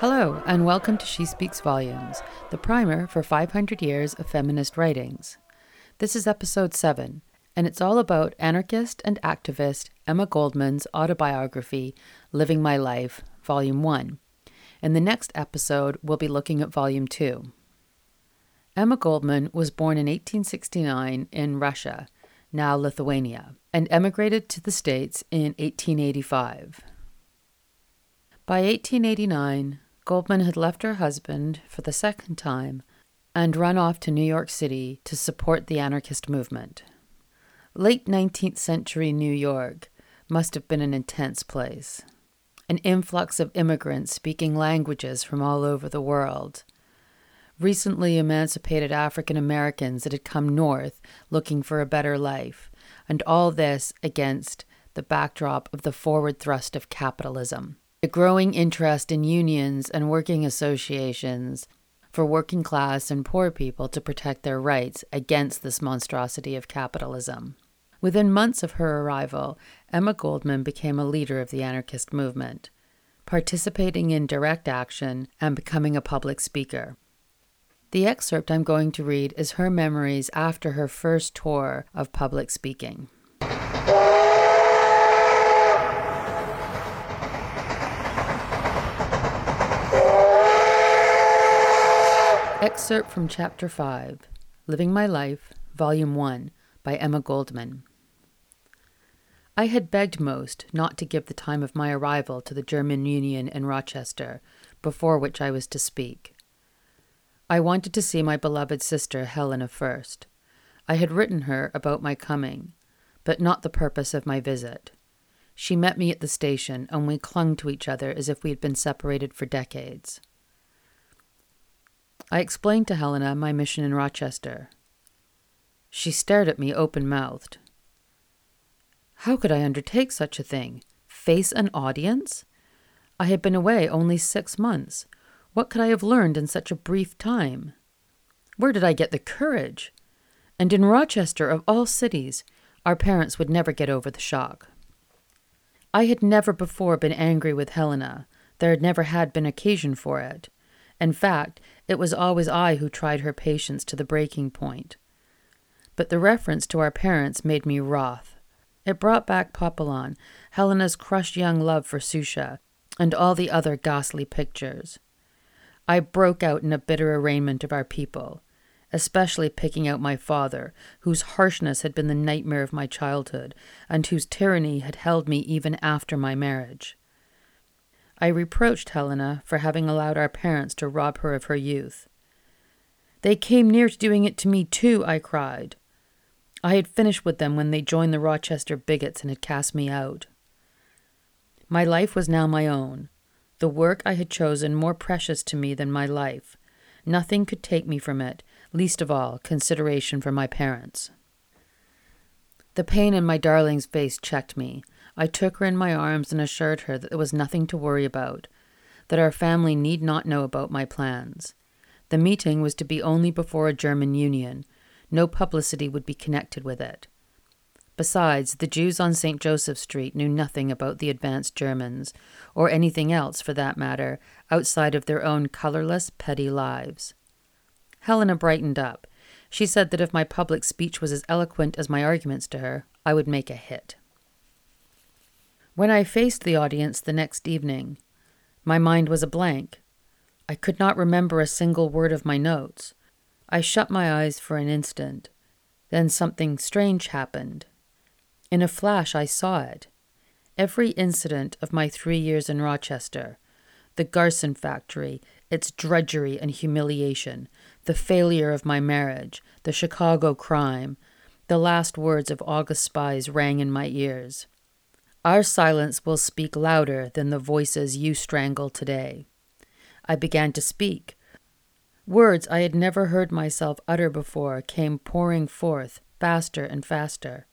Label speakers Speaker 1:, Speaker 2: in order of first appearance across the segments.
Speaker 1: Hello, and welcome to She Speaks Volumes, the primer for 500 years of feminist writings. This is episode 7, and it's all about anarchist and activist Emma Goldman's autobiography, Living My Life, Volume 1. In the next episode, we'll be looking at Volume 2. Emma Goldman was born in 1869 in Russia, now Lithuania, and emigrated to the States in 1885. By 1889, Goldman had left her husband for the second time and run off to New York City to support the anarchist movement. Late 19th century New York must have been an intense place. An influx of immigrants speaking languages from all over the world. Recently emancipated African Americans that had come north looking for a better life, and all this against the backdrop of the forward thrust of capitalism. A growing interest in unions and working associations for working class and poor people to protect their rights against this monstrosity of capitalism. Within months of her arrival, Emma Goldman became a leader of the anarchist movement, participating in direct action and becoming a public speaker. The excerpt I'm going to read is her memories after her first tour of public speaking. Excerpt from Chapter 5 Living My Life, Volume 1 by Emma Goldman. I had begged Most not to give the time of my arrival to the German Union in Rochester, before which I was to speak. I wanted to see my beloved sister Helena first. I had written her about my coming, but not the purpose of my visit. She met me at the station, and we clung to each other as if we had been separated for decades. I explained to Helena my mission in Rochester. She stared at me open mouthed. How could I undertake such a thing? Face an audience? I had been away only six months. What could I have learned in such a brief time? Where did I get the courage? And in Rochester, of all cities, our parents would never get over the shock. I had never before been angry with Helena. There had never had been occasion for it. In fact, it was always I who tried her patience to the breaking point. But the reference to our parents made me wroth. It brought back Papillon, Helena's crushed young love for Susha, and all the other ghastly pictures. I broke out in a bitter arraignment of our people, especially picking out my father, whose harshness had been the nightmare of my childhood, and whose tyranny had held me even after my marriage. I reproached Helena for having allowed our parents to rob her of her youth. They came near to doing it to me, too, I cried. I had finished with them when they joined the Rochester bigots and had cast me out. My life was now my own, the work I had chosen more precious to me than my life. Nothing could take me from it, least of all consideration for my parents. The pain in my darling's face checked me. I took her in my arms and assured her that there was nothing to worry about, that our family need not know about my plans. The meeting was to be only before a German union. No publicity would be connected with it. Besides, the Jews on St. Joseph Street knew nothing about the advanced Germans, or anything else for that matter, outside of their own colorless, petty lives. Helena brightened up. She said that if my public speech was as eloquent as my arguments to her, I would make a hit. When I faced the audience the next evening, my mind was a blank. I could not remember a single word of my notes. I shut my eyes for an instant. Then something strange happened. In a flash, I saw it. Every incident of my three years in Rochester the Garson factory, its drudgery and humiliation, the failure of my marriage, the Chicago crime, the last words of August Spies rang in my ears. Our silence will speak louder than the voices you strangle today. I began to speak. Words I had never heard myself utter before came pouring forth faster and faster.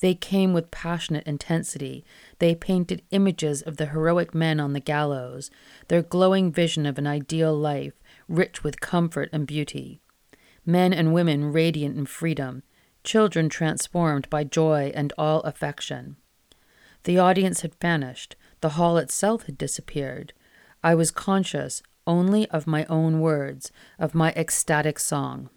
Speaker 1: They came with passionate intensity. They painted images of the heroic men on the gallows, their glowing vision of an ideal life, rich with comfort and beauty. Men and women radiant in freedom, children transformed by joy and all affection. The audience had vanished. The hall itself had disappeared. I was conscious only of my own words, of my ecstatic song.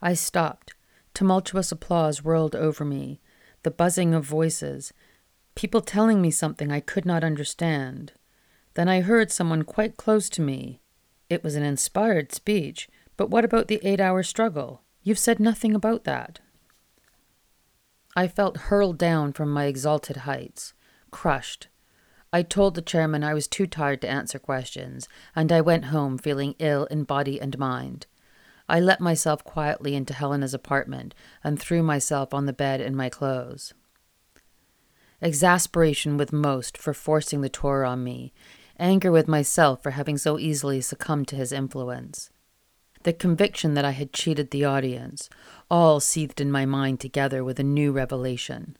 Speaker 1: I stopped. Tumultuous applause whirled over me, the buzzing of voices, people telling me something I could not understand. Then I heard someone quite close to me. It was an inspired speech, but what about the eight hour struggle? You've said nothing about that. I felt hurled down from my exalted heights, crushed, I told the chairman I was too tired to answer questions, and I went home feeling ill in body and mind. I let myself quietly into Helena's apartment and threw myself on the bed in my clothes. Exasperation with Most for forcing the tour on me, anger with myself for having so easily succumbed to his influence. The conviction that I had cheated the audience, all seethed in my mind together with a new revelation.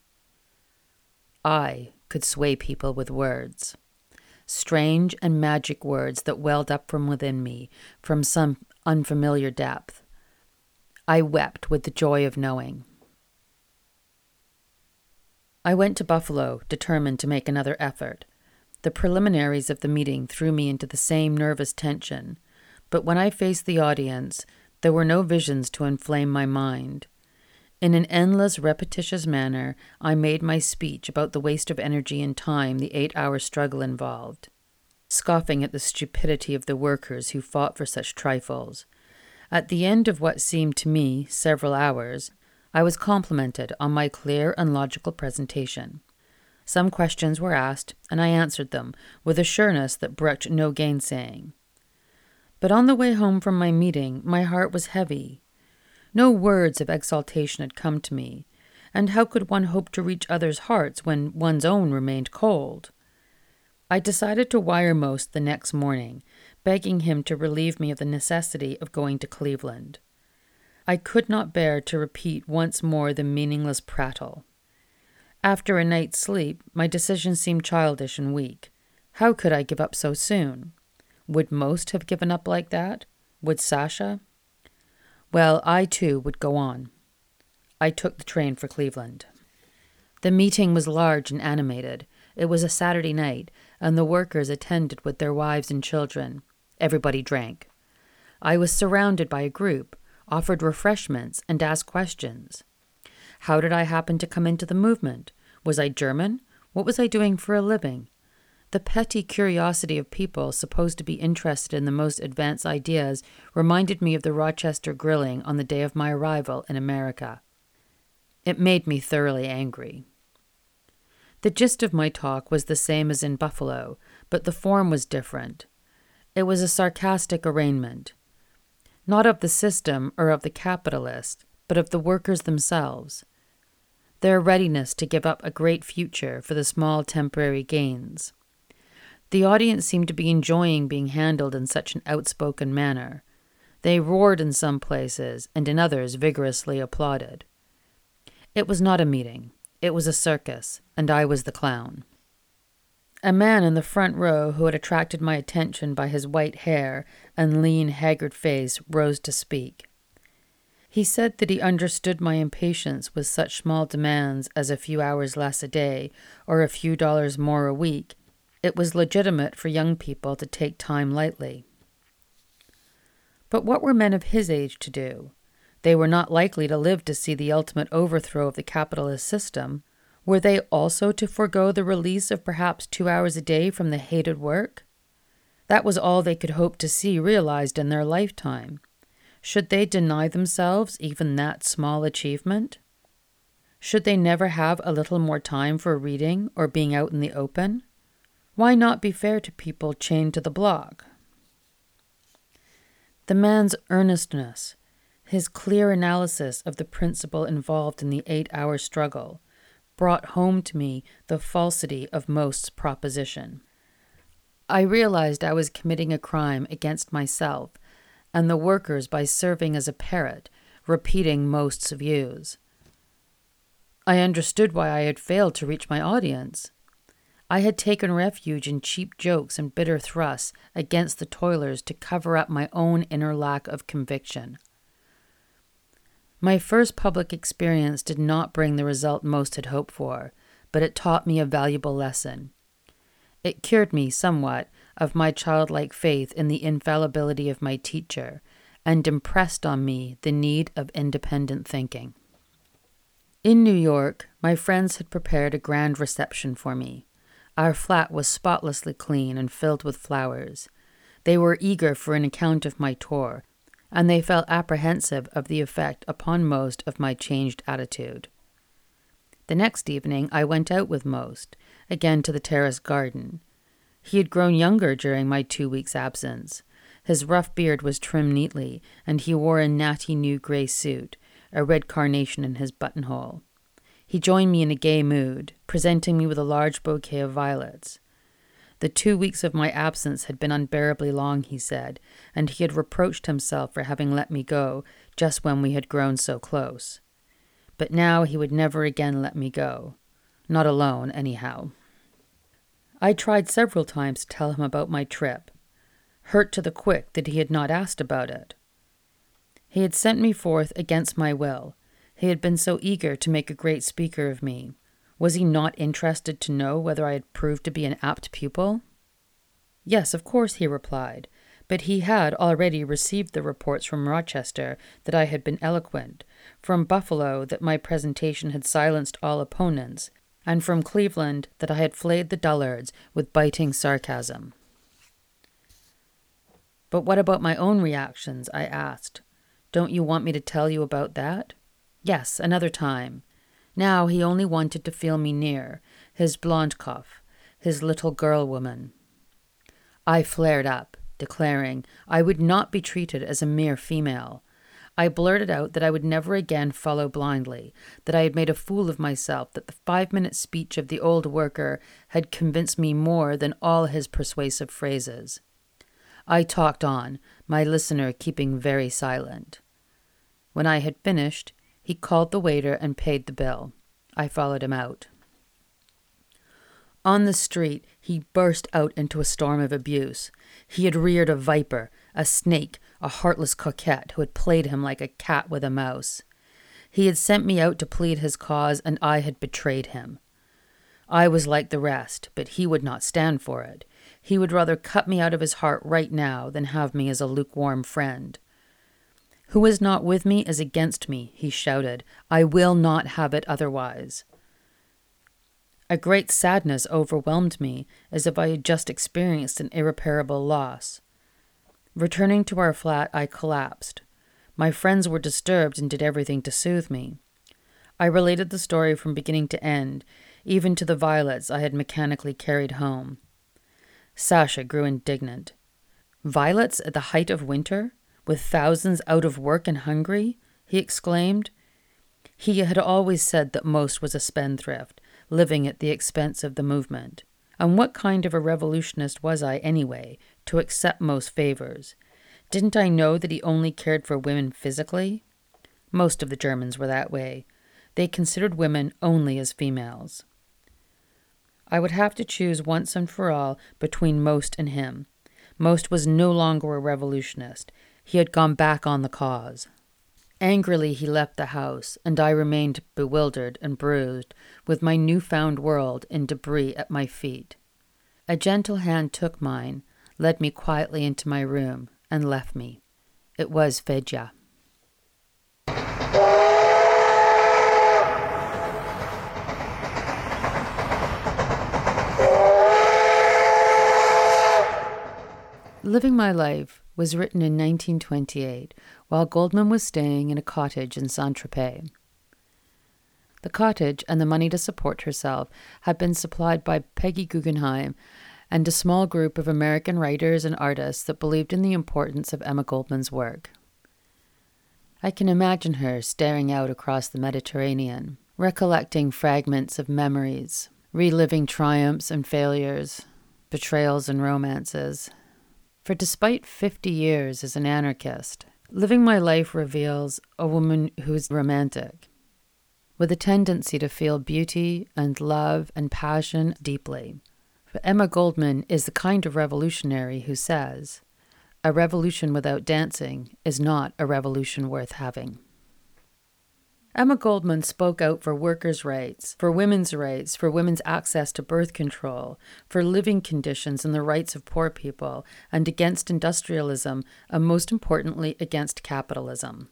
Speaker 1: I could sway people with words. Strange and magic words that welled up from within me, from some unfamiliar depth. I wept with the joy of knowing. I went to Buffalo, determined to make another effort. The preliminaries of the meeting threw me into the same nervous tension, but when I faced the audience, there were no visions to inflame my mind. In an endless, repetitious manner, I made my speech about the waste of energy and time the eight hour struggle involved, scoffing at the stupidity of the workers who fought for such trifles. At the end of what seemed to me several hours, I was complimented on my clear and logical presentation. Some questions were asked, and I answered them with a sureness that brooked no gainsaying. But on the way home from my meeting, my heart was heavy no words of exaltation had come to me, and how could one hope to reach others' hearts when one's own remained cold? I decided to wire Most the next morning, begging him to relieve me of the necessity of going to Cleveland. I could not bear to repeat once more the meaningless prattle. After a night's sleep, my decision seemed childish and weak. How could I give up so soon? Would Most have given up like that? Would Sasha? Well, I too would go on. I took the train for Cleveland. The meeting was large and animated. It was a Saturday night, and the workers attended with their wives and children. Everybody drank. I was surrounded by a group, offered refreshments, and asked questions. How did I happen to come into the movement? Was I German? What was I doing for a living? The petty curiosity of people supposed to be interested in the most advanced ideas reminded me of the Rochester grilling on the day of my arrival in America. It made me thoroughly angry. The gist of my talk was the same as in Buffalo, but the form was different. It was a sarcastic arraignment, not of the system or of the capitalist, but of the workers themselves, their readiness to give up a great future for the small temporary gains. The audience seemed to be enjoying being handled in such an outspoken manner. They roared in some places, and in others vigorously applauded. It was not a meeting, it was a circus, and I was the clown. A man in the front row who had attracted my attention by his white hair and lean, haggard face rose to speak. He said that he understood my impatience with such small demands as a few hours less a day or a few dollars more a week it was legitimate for young people to take time lightly. But what were men of his age to do? They were not likely to live to see the ultimate overthrow of the capitalist system. Were they also to forego the release of perhaps two hours a day from the hated work? That was all they could hope to see realized in their lifetime. Should they deny themselves even that small achievement? Should they never have a little more time for reading or being out in the open? Why not be fair to people chained to the block? The man's earnestness, his clear analysis of the principle involved in the eight hour struggle, brought home to me the falsity of Most's proposition. I realized I was committing a crime against myself and the workers by serving as a parrot, repeating Most's views. I understood why I had failed to reach my audience. I had taken refuge in cheap jokes and bitter thrusts against the toilers to cover up my own inner lack of conviction. My first public experience did not bring the result Most had hoped for, but it taught me a valuable lesson. It cured me somewhat of my childlike faith in the infallibility of my teacher and impressed on me the need of independent thinking. In New York, my friends had prepared a grand reception for me. Our flat was spotlessly clean and filled with flowers. They were eager for an account of my tour, and they felt apprehensive of the effect upon Most of my changed attitude. The next evening I went out with Most, again to the terrace garden. He had grown younger during my two weeks' absence. His rough beard was trimmed neatly, and he wore a natty new grey suit, a red carnation in his buttonhole. He joined me in a gay mood, presenting me with a large bouquet of violets. The two weeks of my absence had been unbearably long, he said, and he had reproached himself for having let me go just when we had grown so close. But now he would never again let me go. Not alone, anyhow. I tried several times to tell him about my trip, hurt to the quick that he had not asked about it. He had sent me forth against my will. He had been so eager to make a great speaker of me. Was he not interested to know whether I had proved to be an apt pupil? Yes, of course, he replied, but he had already received the reports from Rochester that I had been eloquent, from Buffalo that my presentation had silenced all opponents, and from Cleveland that I had flayed the dullards with biting sarcasm. But what about my own reactions? I asked. Don't you want me to tell you about that? Yes, another time. Now he only wanted to feel me near, his Blondkopf, his little girl woman. I flared up, declaring I would not be treated as a mere female. I blurted out that I would never again follow blindly, that I had made a fool of myself, that the five minute speech of the old worker had convinced me more than all his persuasive phrases. I talked on, my listener keeping very silent. When I had finished, he called the waiter and paid the bill. I followed him out. On the street, he burst out into a storm of abuse. He had reared a viper, a snake, a heartless coquette who had played him like a cat with a mouse. He had sent me out to plead his cause, and I had betrayed him. I was like the rest, but he would not stand for it. He would rather cut me out of his heart right now than have me as a lukewarm friend. Who is not with me is against me, he shouted. I will not have it otherwise. A great sadness overwhelmed me, as if I had just experienced an irreparable loss. Returning to our flat, I collapsed. My friends were disturbed and did everything to soothe me. I related the story from beginning to end, even to the violets I had mechanically carried home. Sasha grew indignant. Violets at the height of winter? With thousands out of work and hungry? he exclaimed. He had always said that Most was a spendthrift, living at the expense of the movement. And what kind of a revolutionist was I, anyway, to accept Most favors? Didn't I know that he only cared for women physically? Most of the Germans were that way. They considered women only as females. I would have to choose once and for all between Most and him. Most was no longer a revolutionist. He had gone back on the cause. Angrily, he left the house, and I remained bewildered and bruised, with my new-found world in debris at my feet. A gentle hand took mine, led me quietly into my room, and left me. It was Fedja. Living My Life was written in 1928 while Goldman was staying in a cottage in Saint Tropez. The cottage and the money to support herself had been supplied by Peggy Guggenheim and a small group of American writers and artists that believed in the importance of Emma Goldman's work. I can imagine her staring out across the Mediterranean, recollecting fragments of memories, reliving triumphs and failures, betrayals and romances, for despite 50 years as an anarchist, living my life reveals a woman who's romantic, with a tendency to feel beauty and love and passion deeply. But Emma Goldman is the kind of revolutionary who says, a revolution without dancing is not a revolution worth having. Emma Goldman spoke out for workers' rights, for women's rights, for women's access to birth control, for living conditions and the rights of poor people, and against industrialism, and most importantly, against capitalism.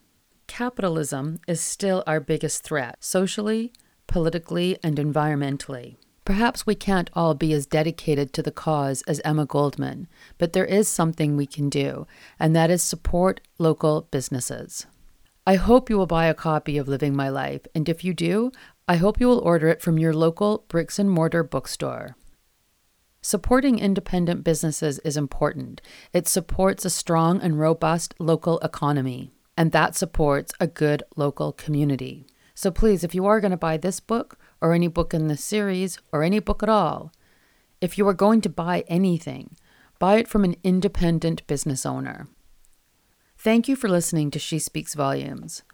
Speaker 1: Capitalism is still our biggest threat, socially, politically, and environmentally. Perhaps we can't all be as dedicated to the cause as Emma Goldman, but there is something we can do, and that is support local businesses. I hope you will buy a copy of Living My Life, and if you do, I hope you will order it from your local bricks and mortar bookstore. Supporting independent businesses is important. It supports a strong and robust local economy, and that supports a good local community. So please, if you are going to buy this book, or any book in this series, or any book at all, if you are going to buy anything, buy it from an independent business owner. Thank you for listening to She Speaks Volumes.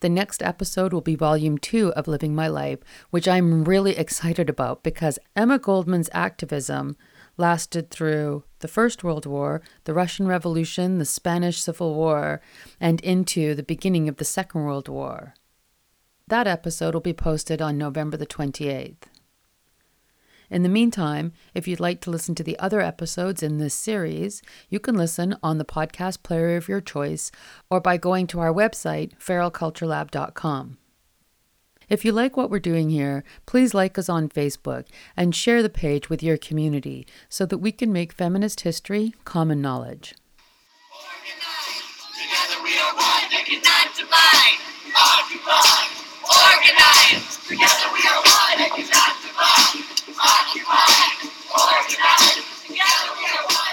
Speaker 1: The next episode will be volume two of Living My Life, which I'm really excited about because Emma Goldman's activism lasted through the First World War, the Russian Revolution, the Spanish Civil War, and into the beginning of the Second World War. That episode will be posted on November the 28th. In the meantime, if you'd like to listen to the other episodes in this series, you can listen on the podcast player of your choice or by going to our website, feralculturelab.com. If you like what we're doing here, please like us on Facebook and share the page with your community so that we can make feminist history common knowledge. Together we are one, Organize. Together we are one and cannot divide. Occupy. Organize. Together we are one.